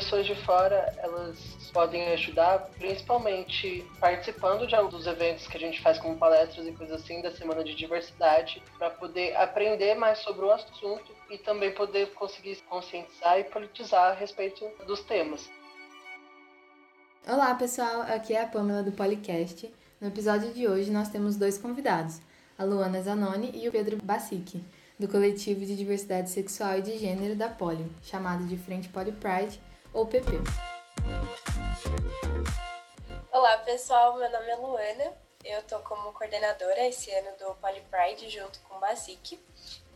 pessoas de fora, elas podem ajudar, principalmente participando de alguns eventos que a gente faz como palestras e coisas assim da Semana de Diversidade, para poder aprender mais sobre o assunto e também poder conseguir conscientizar e politizar a respeito dos temas. Olá, pessoal, aqui é a Pamela do Policast. No episódio de hoje nós temos dois convidados, a Luana Zanoni e o Pedro Bacic, do coletivo de diversidade sexual e de gênero da Poli, chamado de Frente Poli Pride ou PP. Olá, pessoal, meu nome é Luana. Eu tô como coordenadora esse ano do Poli Pride junto com o Bacic.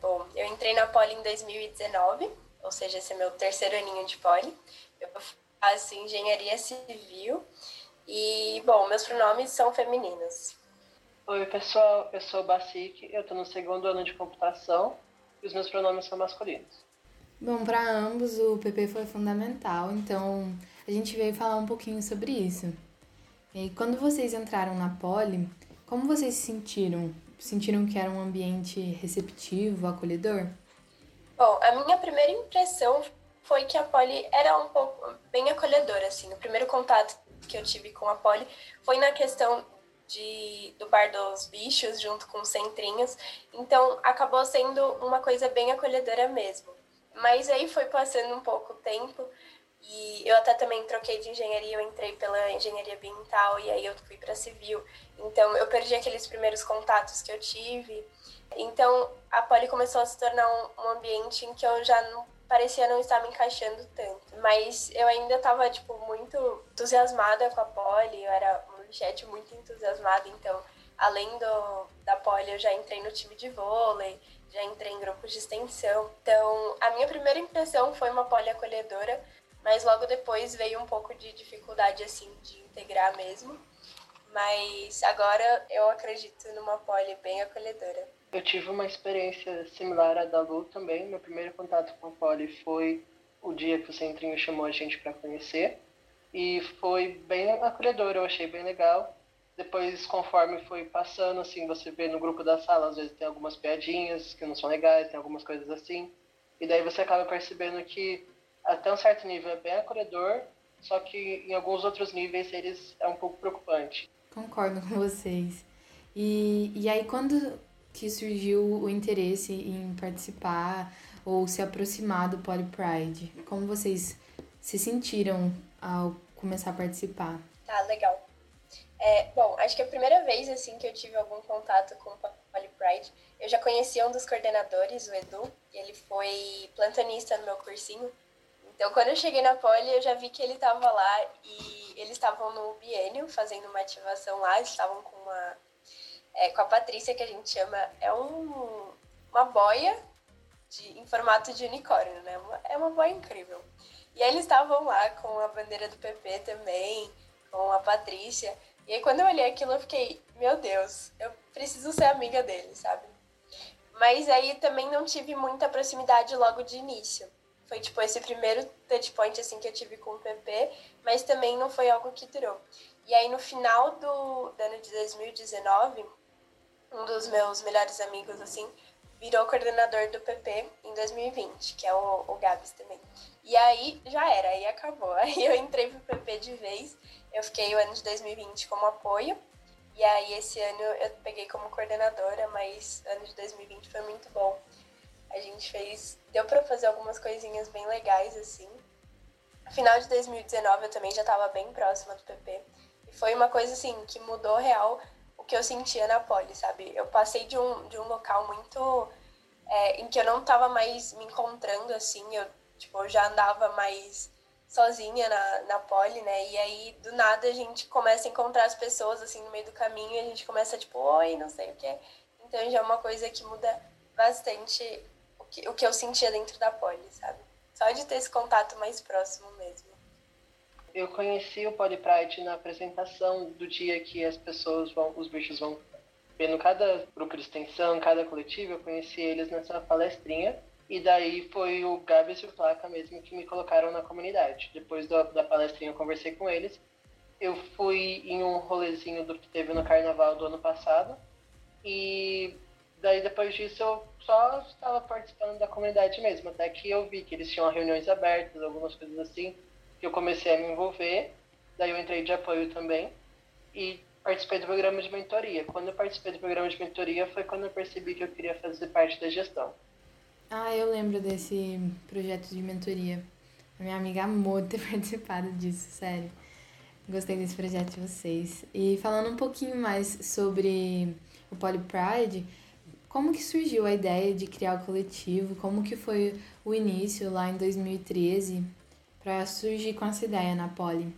Bom, eu entrei na Poli em 2019, ou seja, esse é meu terceiro aninho de Poli. Eu faço engenharia civil e, bom, meus pronomes são femininos. Oi, pessoal, eu sou o Basic, eu estou no segundo ano de computação e os meus pronomes são masculinos. Bom, para ambos o PP foi fundamental, então a gente veio falar um pouquinho sobre isso. E quando vocês entraram na Poli, como vocês se sentiram? Sentiram que era um ambiente receptivo, acolhedor? Bom, a minha primeira impressão foi que a Poli era um pouco bem acolhedora, assim. O primeiro contato que eu tive com a Poli foi na questão de, do Bar dos Bichos, junto com os Centrinhos. Então, acabou sendo uma coisa bem acolhedora mesmo. Mas aí foi passando um pouco o tempo e eu até também troquei de engenharia, eu entrei pela engenharia ambiental e aí eu fui para civil. Então, eu perdi aqueles primeiros contatos que eu tive. Então, a Poli começou a se tornar um, um ambiente em que eu já não parecia não estar me encaixando tanto. Mas eu ainda estava, tipo, muito entusiasmada com a poli, eu era uma bichete muito entusiasmada, então, além do, da poli, eu já entrei no time de vôlei, já entrei em grupos de extensão. Então, a minha primeira impressão foi uma poli acolhedora, mas logo depois veio um pouco de dificuldade, assim, de integrar mesmo. Mas agora eu acredito numa poli bem acolhedora. Eu tive uma experiência similar à da Lu também. Meu primeiro contato com a Poli foi o dia que o Centrinho chamou a gente para conhecer. E foi bem acolhedor, eu achei bem legal. Depois, conforme foi passando, assim, você vê no grupo da sala, às vezes tem algumas piadinhas que não são legais, tem algumas coisas assim. E daí você acaba percebendo que até um certo nível é bem acolhedor, só que em alguns outros níveis eles é um pouco preocupante. Concordo com vocês. E, e aí, quando que surgiu o interesse em participar ou se aproximar do Poly Pride? Como vocês se sentiram ao começar a participar? Tá, legal. É, bom, acho que a primeira vez assim que eu tive algum contato com o Poly Pride, eu já conhecia um dos coordenadores, o Edu, ele foi plantonista no meu cursinho. Então, quando eu cheguei na Poli, eu já vi que ele estava lá e eles estavam no biênio fazendo uma ativação lá, estavam com uma é, com a Patrícia, que a gente chama, é um, uma boia de, em formato de unicórnio, né? É uma boia incrível. E aí eles estavam lá com a bandeira do PP também, com a Patrícia. E aí quando eu olhei aquilo, eu fiquei, meu Deus, eu preciso ser amiga dele, sabe? Mas aí também não tive muita proximidade logo de início. Foi tipo esse primeiro touchpoint assim que eu tive com o PP, mas também não foi algo que durou. E aí no final do, do ano de 2019, um dos meus melhores amigos, assim, virou coordenador do PP em 2020, que é o, o Gabs também. E aí já era, aí acabou. Aí eu entrei pro PP de vez, eu fiquei o ano de 2020 como apoio, e aí esse ano eu peguei como coordenadora, mas ano de 2020 foi muito bom. A gente fez, deu para fazer algumas coisinhas bem legais assim. Final de 2019 eu também já estava bem próxima do PP. E foi uma coisa assim que mudou real o que eu sentia na poli, sabe? Eu passei de um, de um local muito. É, em que eu não estava mais me encontrando, assim, eu, tipo, eu já andava mais sozinha na, na poli, né? E aí, do nada, a gente começa a encontrar as pessoas, assim, no meio do caminho e a gente começa, tipo, oi, não sei o que. Então, já é uma coisa que muda bastante o que, o que eu sentia dentro da poli, sabe? Só de ter esse contato mais próximo mesmo. Eu conheci o Poly Pride na apresentação do dia que as pessoas vão, os bichos vão vendo cada grupo de extensão, cada coletivo, eu conheci eles nessa palestrinha. E daí foi o Gabs e o Placa mesmo que me colocaram na comunidade. Depois da, da palestrinha eu conversei com eles. Eu fui em um rolezinho do que teve no carnaval do ano passado. E daí depois disso eu só estava participando da comunidade mesmo. Até que eu vi que eles tinham reuniões abertas, algumas coisas assim eu comecei a me envolver, daí eu entrei de apoio também e participei do programa de mentoria. Quando eu participei do programa de mentoria foi quando eu percebi que eu queria fazer parte da gestão. Ah, eu lembro desse projeto de mentoria. A minha amiga amou ter participado disso, sério. Gostei desse projeto de vocês. E falando um pouquinho mais sobre o Poly Pride, como que surgiu a ideia de criar o coletivo? Como que foi o início lá em 2013 para surgir com essa ideia na Poli?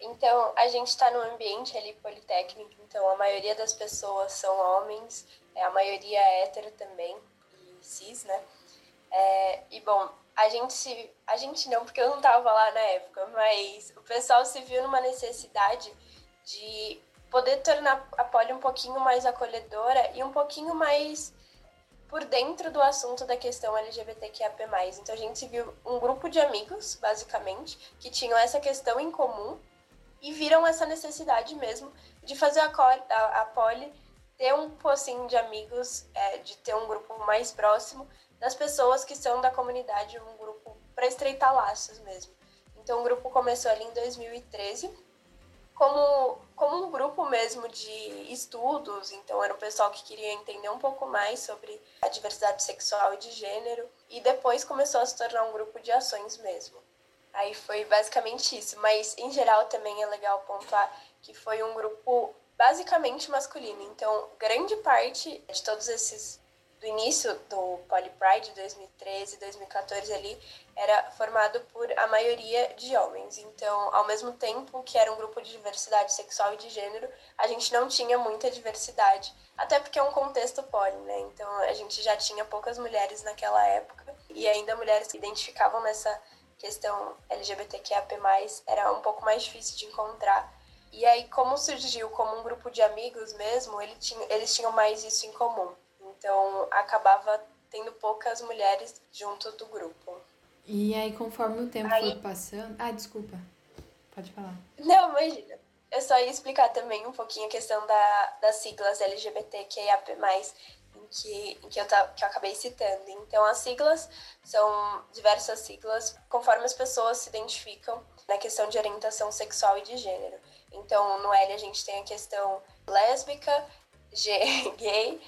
Então, a gente está no ambiente ali politécnico, então a maioria das pessoas são homens, é, a maioria é hétero também, e cis, né? É, e bom, a gente se. A gente não, porque eu não estava lá na época, mas o pessoal se viu numa necessidade de poder tornar a Poli um pouquinho mais acolhedora e um pouquinho mais por dentro do assunto da questão LGBTQIAP+. Então a gente viu um grupo de amigos, basicamente, que tinham essa questão em comum e viram essa necessidade mesmo de fazer a, a, a Poli ter um pocinho de amigos, é, de ter um grupo mais próximo das pessoas que são da comunidade, um grupo para estreitar laços mesmo. Então o grupo começou ali em 2013 como, como um grupo mesmo de estudos, então era um pessoal que queria entender um pouco mais sobre a diversidade sexual e de gênero, e depois começou a se tornar um grupo de ações mesmo. Aí foi basicamente isso, mas em geral também é legal pontuar que foi um grupo basicamente masculino, então grande parte de todos esses do início do Poly Pride, 2013, 2014 ali, era formado por a maioria de homens. Então, ao mesmo tempo que era um grupo de diversidade sexual e de gênero, a gente não tinha muita diversidade, até porque é um contexto poly, né? Então, a gente já tinha poucas mulheres naquela época e ainda mulheres que identificavam nessa questão LGBTQIAP+, era um pouco mais difícil de encontrar. E aí, como surgiu como um grupo de amigos mesmo, ele tinha, eles tinham mais isso em comum. Então, acabava tendo poucas mulheres junto do grupo. E aí, conforme o tempo aí... foi passando. Ah, desculpa. Pode falar. Não, imagina. Eu só ia explicar também um pouquinho a questão da, das siglas LGBTQIAP+, em que, em que, eu, que eu acabei citando. Então, as siglas são diversas siglas conforme as pessoas se identificam na questão de orientação sexual e de gênero. Então, no L a gente tem a questão lésbica, G, gay,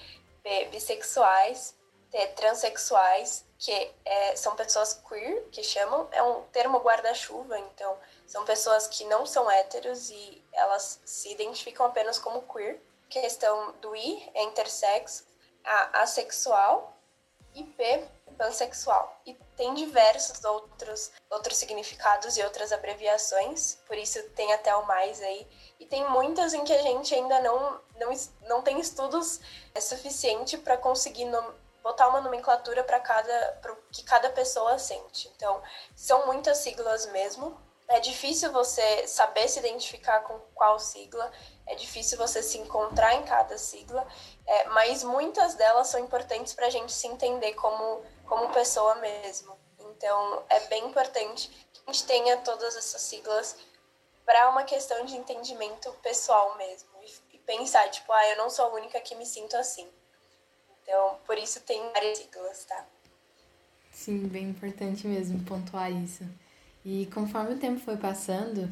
B, bissexuais, T, transexuais, que é, são pessoas queer, que chamam, é um termo guarda-chuva, então são pessoas que não são héteros e elas se identificam apenas como queer. Questão do I é intersex, A, assexual e P, pansexual. E tem diversos outros, outros significados e outras abreviações, por isso tem até o mais aí. E tem muitas em que a gente ainda não, não, não tem estudos é suficiente para conseguir botar uma nomenclatura para cada pro que cada pessoa sente. Então, são muitas siglas mesmo. É difícil você saber se identificar com qual sigla, é difícil você se encontrar em cada sigla, é, mas muitas delas são importantes para a gente se entender como, como pessoa mesmo. Então, é bem importante que a gente tenha todas essas siglas para uma questão de entendimento pessoal mesmo. Pensar, tipo, ah, eu não sou a única que me sinto assim. Então, por isso tem várias siglas, tá? Sim, bem importante mesmo pontuar isso. E conforme o tempo foi passando,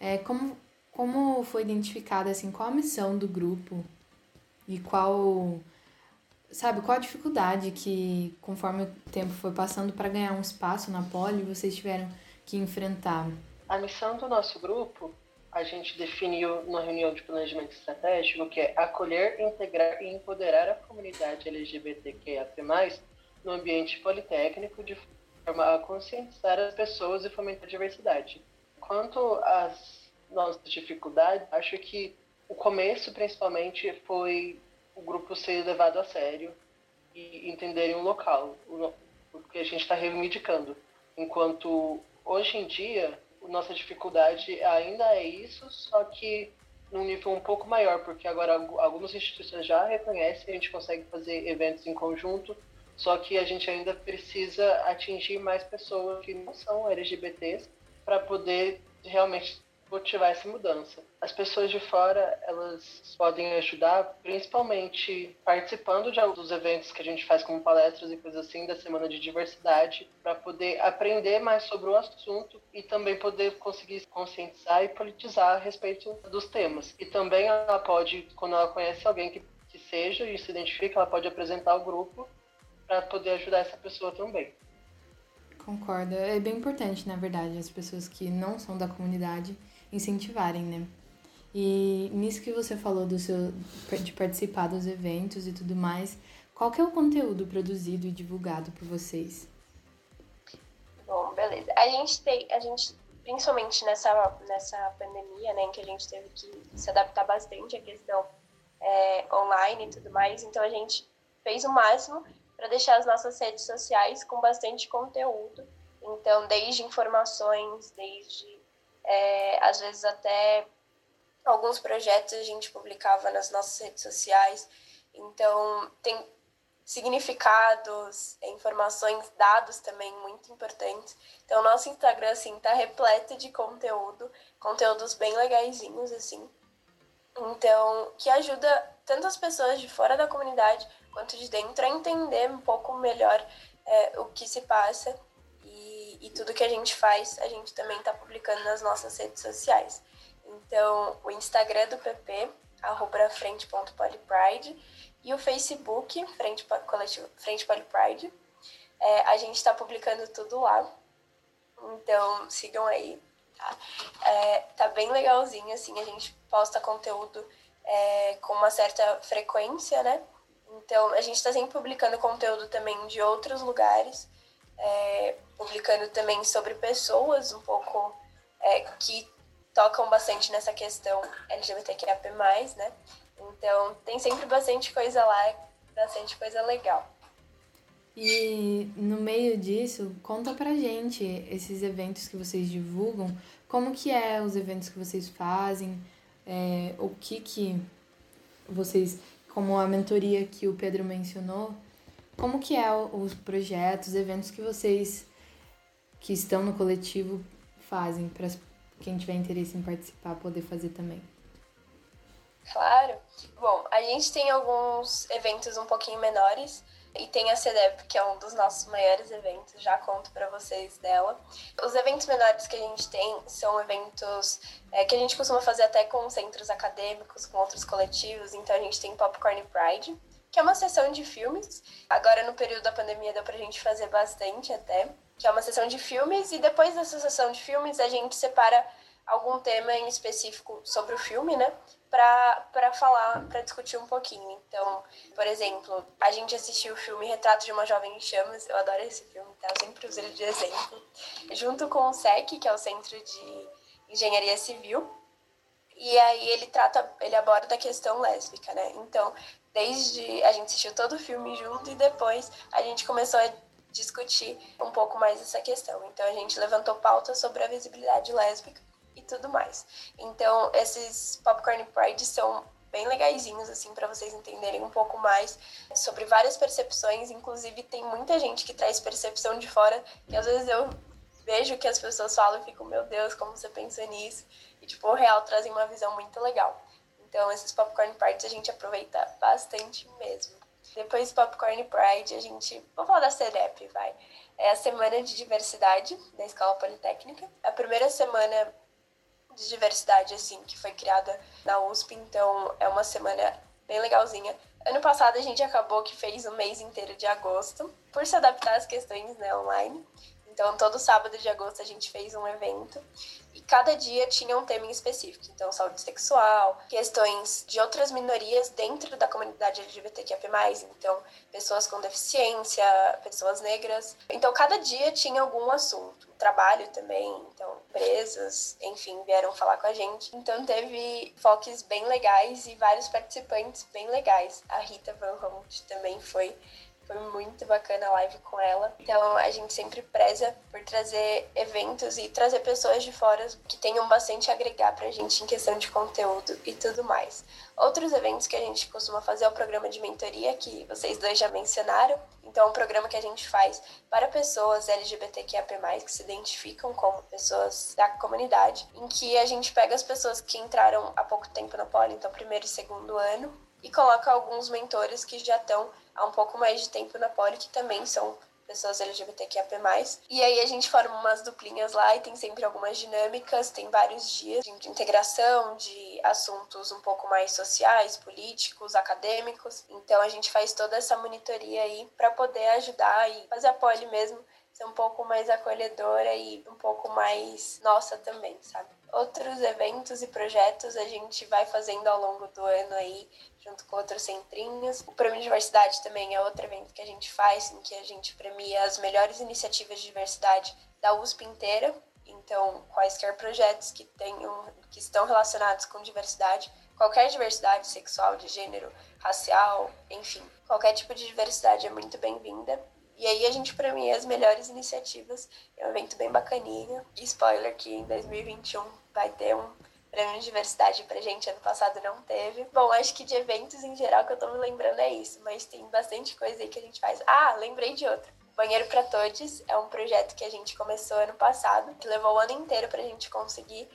é, como, como foi identificada, assim, qual a missão do grupo e qual, sabe, qual a dificuldade que, conforme o tempo foi passando, para ganhar um espaço na poli, vocês tiveram que enfrentar? A missão do nosso grupo a gente definiu na reunião de planejamento estratégico que é acolher, integrar e empoderar a comunidade LGBTQIA+, no ambiente politécnico de forma a conscientizar as pessoas e fomentar a diversidade. Quanto às nossas dificuldades, acho que o começo, principalmente, foi o grupo ser levado a sério e entenderem o local, o que a gente está reivindicando. Enquanto hoje em dia nossa dificuldade ainda é isso, só que num nível um pouco maior, porque agora algumas instituições já reconhecem, a gente consegue fazer eventos em conjunto, só que a gente ainda precisa atingir mais pessoas que não são LGBTs para poder realmente motivar essa mudança. As pessoas de fora, elas podem ajudar principalmente participando de alguns eventos que a gente faz como palestras e coisas assim da semana de diversidade, para poder aprender mais sobre o assunto e também poder conseguir conscientizar e politizar a respeito dos temas. E também ela pode, quando ela conhece alguém que, que seja e se identifica, ela pode apresentar o grupo para poder ajudar essa pessoa também. Concordo. É bem importante, na verdade, as pessoas que não são da comunidade incentivarem, né? E nisso que você falou do seu, de participar dos eventos e tudo mais, qual que é o conteúdo produzido e divulgado por vocês? Bom, beleza. A gente tem, a gente, principalmente nessa, nessa pandemia, né, em que a gente teve que se adaptar bastante à questão é, online e tudo mais, então a gente fez o máximo para deixar as nossas redes sociais com bastante conteúdo. Então, desde informações, desde é, às vezes até alguns projetos a gente publicava nas nossas redes sociais. Então, tem significados, informações, dados também muito importantes. Então, nosso Instagram, assim, tá repleto de conteúdo, conteúdos bem legaisinhos, assim. Então, que ajuda tanto as pessoas de fora da comunidade quanto de dentro a entender um pouco melhor é, o que se passa e tudo que a gente faz, a gente também está publicando nas nossas redes sociais. Então, o Instagram do PP, arroba frente.polypride, e o Facebook, Frente, Coletivo, Frente Polypride. É, a gente está publicando tudo lá. Então, sigam aí. Tá? É, tá bem legalzinho, assim, a gente posta conteúdo é, com uma certa frequência, né? Então, a gente está sempre publicando conteúdo também de outros lugares é, publicando também sobre pessoas um pouco é, que tocam bastante nessa questão LGBTQIA+, né? Então, tem sempre bastante coisa lá, bastante coisa legal. E no meio disso, conta pra gente esses eventos que vocês divulgam, como que é os eventos que vocês fazem, é, o que que vocês, como a mentoria que o Pedro mencionou, como que é os projetos, eventos que vocês que estão no coletivo fazem para quem tiver interesse em participar poder fazer também? Claro. Bom, a gente tem alguns eventos um pouquinho menores e tem a CEDEP, que é um dos nossos maiores eventos, já conto para vocês dela. Os eventos menores que a gente tem são eventos é, que a gente costuma fazer até com centros acadêmicos, com outros coletivos, então a gente tem Popcorn Pride, que é uma sessão de filmes. Agora, no período da pandemia, deu pra gente fazer bastante até. Que é uma sessão de filmes, e depois dessa sessão de filmes, a gente separa algum tema em específico sobre o filme, né? Para falar, para discutir um pouquinho. Então, por exemplo, a gente assistiu o filme Retrato de uma Jovem em Chamas. Eu adoro esse filme, tá? Eu sempre uso ele de exemplo. Junto com o SEC, que é o Centro de Engenharia Civil. E aí ele trata, ele aborda a questão lésbica, né? Então, desde a gente assistiu todo o filme junto e depois a gente começou a discutir um pouco mais essa questão. Então a gente levantou pautas sobre a visibilidade lésbica e tudo mais. Então esses Popcorn Pride são bem legaisinhos assim para vocês entenderem um pouco mais sobre várias percepções, inclusive tem muita gente que traz percepção de fora, que às vezes eu vejo que as pessoas falam e fico, meu Deus, como você pensa nisso? E tipo, o real trazem uma visão muito legal. Então, esses Popcorn Parties a gente aproveita bastante mesmo. Depois do Popcorn Pride, a gente. Vou falar da CEDEP, vai. É a Semana de Diversidade da Escola Politécnica. A primeira semana de diversidade, assim, que foi criada na USP, então é uma semana bem legalzinha. Ano passado a gente acabou que fez o mês inteiro de agosto, por se adaptar às questões né, online. Então, todo sábado de agosto a gente fez um evento e cada dia tinha um tema em específico. Então, saúde sexual, questões de outras minorias dentro da comunidade LGBTQIA+, então, pessoas com deficiência, pessoas negras. Então, cada dia tinha algum assunto. Trabalho também, então, empresas, enfim, vieram falar com a gente. Então, teve foques bem legais e vários participantes bem legais. A Rita Van Holt também foi Foi muito bacana a live com ela. Então a gente sempre preza por trazer eventos e trazer pessoas de fora que tenham bastante a agregar pra gente em questão de conteúdo e tudo mais. Outros eventos que a gente costuma fazer é o programa de mentoria, que vocês dois já mencionaram. Então, é um programa que a gente faz para pessoas LGBTQIAP+, que se identificam como pessoas da comunidade, em que a gente pega as pessoas que entraram há pouco tempo na Poli, então primeiro e segundo ano, e coloca alguns mentores que já estão há um pouco mais de tempo na Poli, que também são pessoas LGBTQIAP+. E aí a gente forma umas duplinhas lá e tem sempre algumas dinâmicas, tem vários dias de integração, de assuntos um pouco mais sociais, políticos, acadêmicos. Então a gente faz toda essa monitoria aí para poder ajudar e fazer a poli mesmo ser um pouco mais acolhedora e um pouco mais nossa também, sabe? Outros eventos e projetos a gente vai fazendo ao longo do ano aí, junto com outros centrinhos. O Prêmio Diversidade também é outro evento que a gente faz, em que a gente premia as melhores iniciativas de diversidade da USP inteira. Então, quaisquer projetos que tenham, que estão relacionados com diversidade, qualquer diversidade sexual, de gênero, racial, enfim, qualquer tipo de diversidade é muito bem-vinda. E aí a gente premia as melhores iniciativas. É um evento bem bacaninha. E spoiler que em 2021 vai ter um prêmio de diversidade pra gente. Ano passado não teve. Bom, acho que de eventos em geral que eu tô me lembrando é isso. Mas tem bastante coisa aí que a gente faz. Ah, lembrei de outra. Banheiro para Todos é um projeto que a gente começou ano passado, que levou o ano inteiro pra gente conseguir.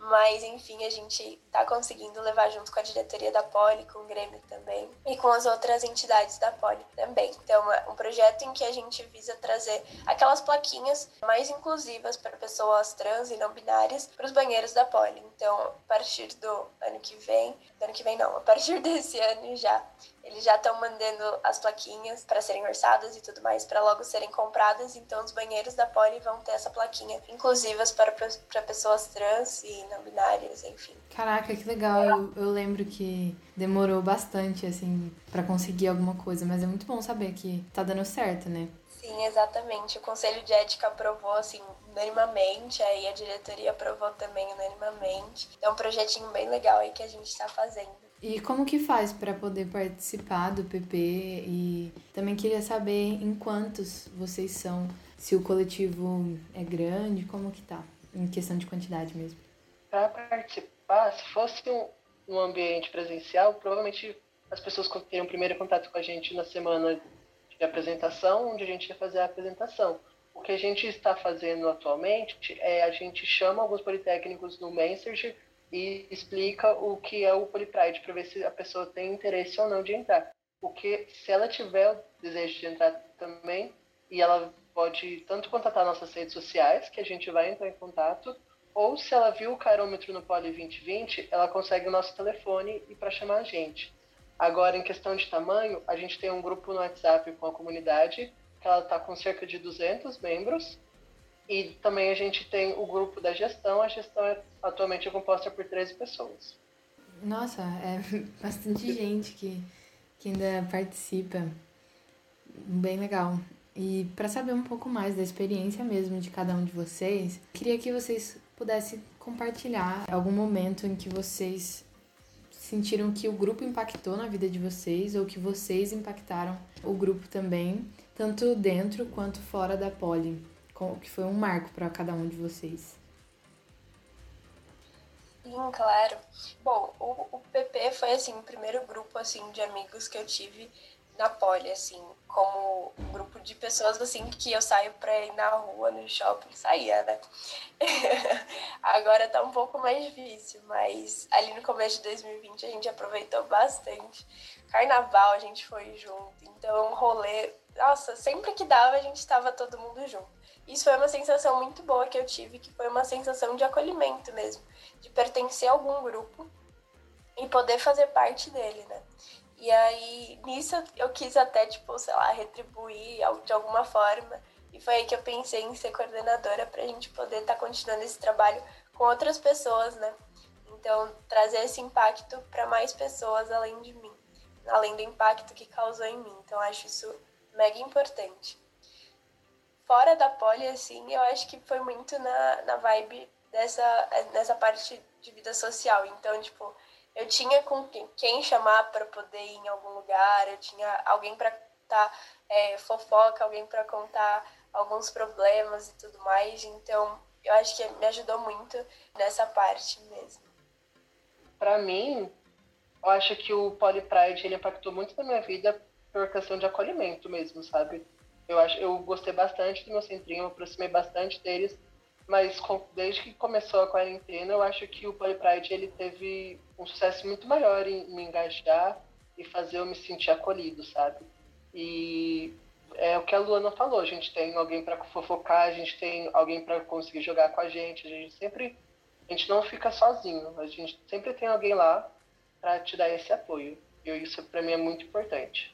Mas, enfim, a gente está conseguindo levar junto com a diretoria da Poli, com o Grêmio também, e com as outras entidades da Poli também. Então, é um projeto em que a gente visa trazer aquelas plaquinhas mais inclusivas para pessoas trans e não binárias para os banheiros da Poli. Então, a partir do ano que vem, ano que vem não, a partir desse ano já, eles já estão mandando as plaquinhas para serem orçadas e tudo mais, para logo serem compradas. Então, os banheiros da Poli vão ter essa plaquinha inclusivas para, para pessoas trans e não binárias, enfim. Caraca, que legal. Eu, eu lembro que demorou bastante, assim, para conseguir alguma coisa, mas é muito bom saber que tá dando certo, né? Sim, exatamente. O Conselho de Ética aprovou, assim, unanimamente, aí a diretoria aprovou também unanimamente. É um projetinho bem legal aí que a gente está fazendo. E como que faz para poder participar do PP? E também queria saber em quantos vocês são, se o coletivo é grande, como que tá, em questão de quantidade mesmo. Para participar, se fosse um, um ambiente presencial, provavelmente as pessoas teriam primeiro contato com a gente na semana de apresentação, onde a gente ia fazer a apresentação. O que a gente está fazendo atualmente é a gente chama alguns politécnicos no Messenger e explica o que é o Polypride para ver se a pessoa tem interesse ou não de entrar. Porque se ela tiver o desejo de entrar também, e ela pode tanto contatar nossas redes sociais, que a gente vai entrar em contato, ou se ela viu o carômetro no Poly 2020, ela consegue o nosso telefone e para chamar a gente. Agora, em questão de tamanho, a gente tem um grupo no WhatsApp com a comunidade, que ela está com cerca de 200 membros, e também a gente tem o grupo da gestão. A gestão é, atualmente é composta por 13 pessoas. Nossa, é bastante gente que, que ainda participa. Bem legal. E para saber um pouco mais da experiência mesmo de cada um de vocês, queria que vocês pudessem compartilhar algum momento em que vocês sentiram que o grupo impactou na vida de vocês ou que vocês impactaram o grupo também, tanto dentro quanto fora da poli que foi um marco para cada um de vocês? Sim, claro. Bom, o, o PP foi assim o primeiro grupo assim de amigos que eu tive na Poli, assim, como um grupo de pessoas assim que eu saio para ir na rua, no shopping, saía, né? Agora tá um pouco mais difícil, mas ali no começo de 2020 a gente aproveitou bastante. Carnaval a gente foi junto, então rolê, nossa, sempre que dava a gente estava todo mundo junto. Isso foi uma sensação muito boa que eu tive, que foi uma sensação de acolhimento mesmo, de pertencer a algum grupo e poder fazer parte dele, né? E aí, nisso eu quis até, tipo, sei lá, retribuir de alguma forma. E foi aí que eu pensei em ser coordenadora pra gente poder estar tá continuando esse trabalho com outras pessoas, né? Então, trazer esse impacto para mais pessoas além de mim, além do impacto que causou em mim. Então, acho isso mega importante fora da poli, assim, eu acho que foi muito na, na vibe dessa, dessa parte de vida social. Então, tipo, eu tinha com quem chamar para poder ir em algum lugar, eu tinha alguém para contar é, fofoca, alguém para contar alguns problemas e tudo mais. Então, eu acho que me ajudou muito nessa parte mesmo. Para mim, eu acho que o Poly Pride ele impactou muito na minha vida por questão de acolhimento mesmo, sabe? Eu acho, eu gostei bastante do meu centrinho, eu aproximei bastante deles, mas desde que começou a quarentena, eu acho que o Poly Pride ele teve um sucesso muito maior em me engajar e fazer eu me sentir acolhido, sabe? E é o que a Luana falou, a gente tem alguém para fofocar, a gente tem alguém para conseguir jogar com a gente, a gente sempre a gente não fica sozinho, a gente sempre tem alguém lá para te dar esse apoio. E isso para mim é muito importante.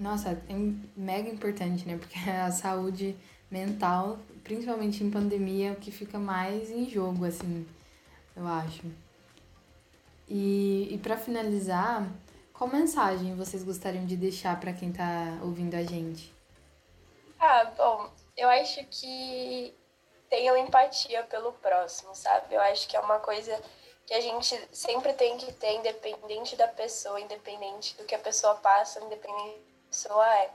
Nossa, é mega importante, né? Porque a saúde mental, principalmente em pandemia, é o que fica mais em jogo, assim, eu acho. E, e para finalizar, qual mensagem vocês gostariam de deixar para quem está ouvindo a gente? Ah, bom, eu acho que tenham empatia pelo próximo, sabe? Eu acho que é uma coisa que a gente sempre tem que ter, independente da pessoa, independente do que a pessoa passa, independente pessoa é.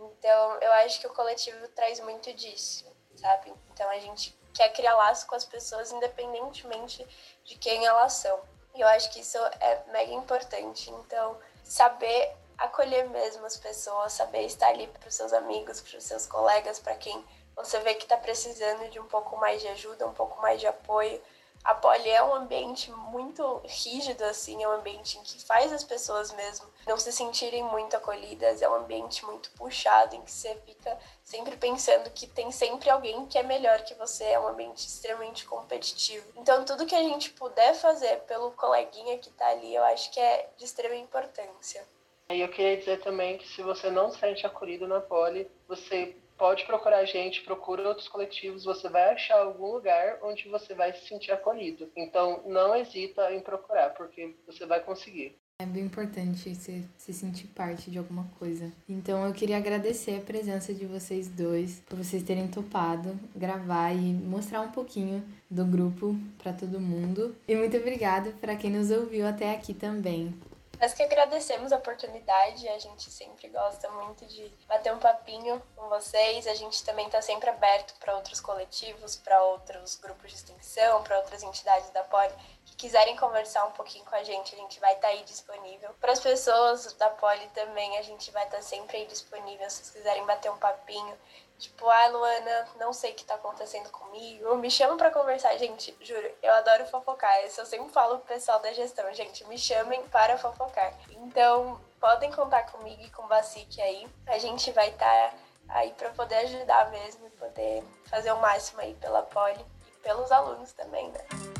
Então, eu acho que o coletivo traz muito disso, sabe? Então, a gente quer criar laço com as pessoas independentemente de quem elas são. E eu acho que isso é mega importante. Então, saber acolher mesmo as pessoas, saber estar ali para os seus amigos, para os seus colegas, para quem você vê que está precisando de um pouco mais de ajuda, um pouco mais de apoio, a Poli é um ambiente muito rígido, assim, é um ambiente em que faz as pessoas mesmo não se sentirem muito acolhidas, é um ambiente muito puxado, em que você fica sempre pensando que tem sempre alguém que é melhor que você, é um ambiente extremamente competitivo. Então, tudo que a gente puder fazer pelo coleguinha que tá ali, eu acho que é de extrema importância. E eu queria dizer também que se você não se sente acolhido na Poli, você pode procurar a gente, procura outros coletivos, você vai achar algum lugar onde você vai se sentir acolhido. Então, não hesita em procurar, porque você vai conseguir. É bem importante se, se sentir parte de alguma coisa. Então eu queria agradecer a presença de vocês dois, por vocês terem topado gravar e mostrar um pouquinho do grupo para todo mundo. E muito obrigada para quem nos ouviu até aqui também. Nós que agradecemos a oportunidade, a gente sempre gosta muito de bater um papinho com vocês. A gente também está sempre aberto para outros coletivos, para outros grupos de extensão, para outras entidades da Poli que quiserem conversar um pouquinho com a gente, a gente vai estar tá aí disponível. Para as pessoas da Poli também, a gente vai estar tá sempre aí disponível se vocês quiserem bater um papinho. Tipo, ah, Luana, não sei o que tá acontecendo comigo. Me chama para conversar, gente. Juro, eu adoro fofocar. Isso eu sempre falo pro pessoal da gestão, gente, me chamem para fofocar. Então, podem contar comigo e com o Basic aí. A gente vai estar tá aí para poder ajudar mesmo e poder fazer o máximo aí pela Poli e pelos alunos também, né?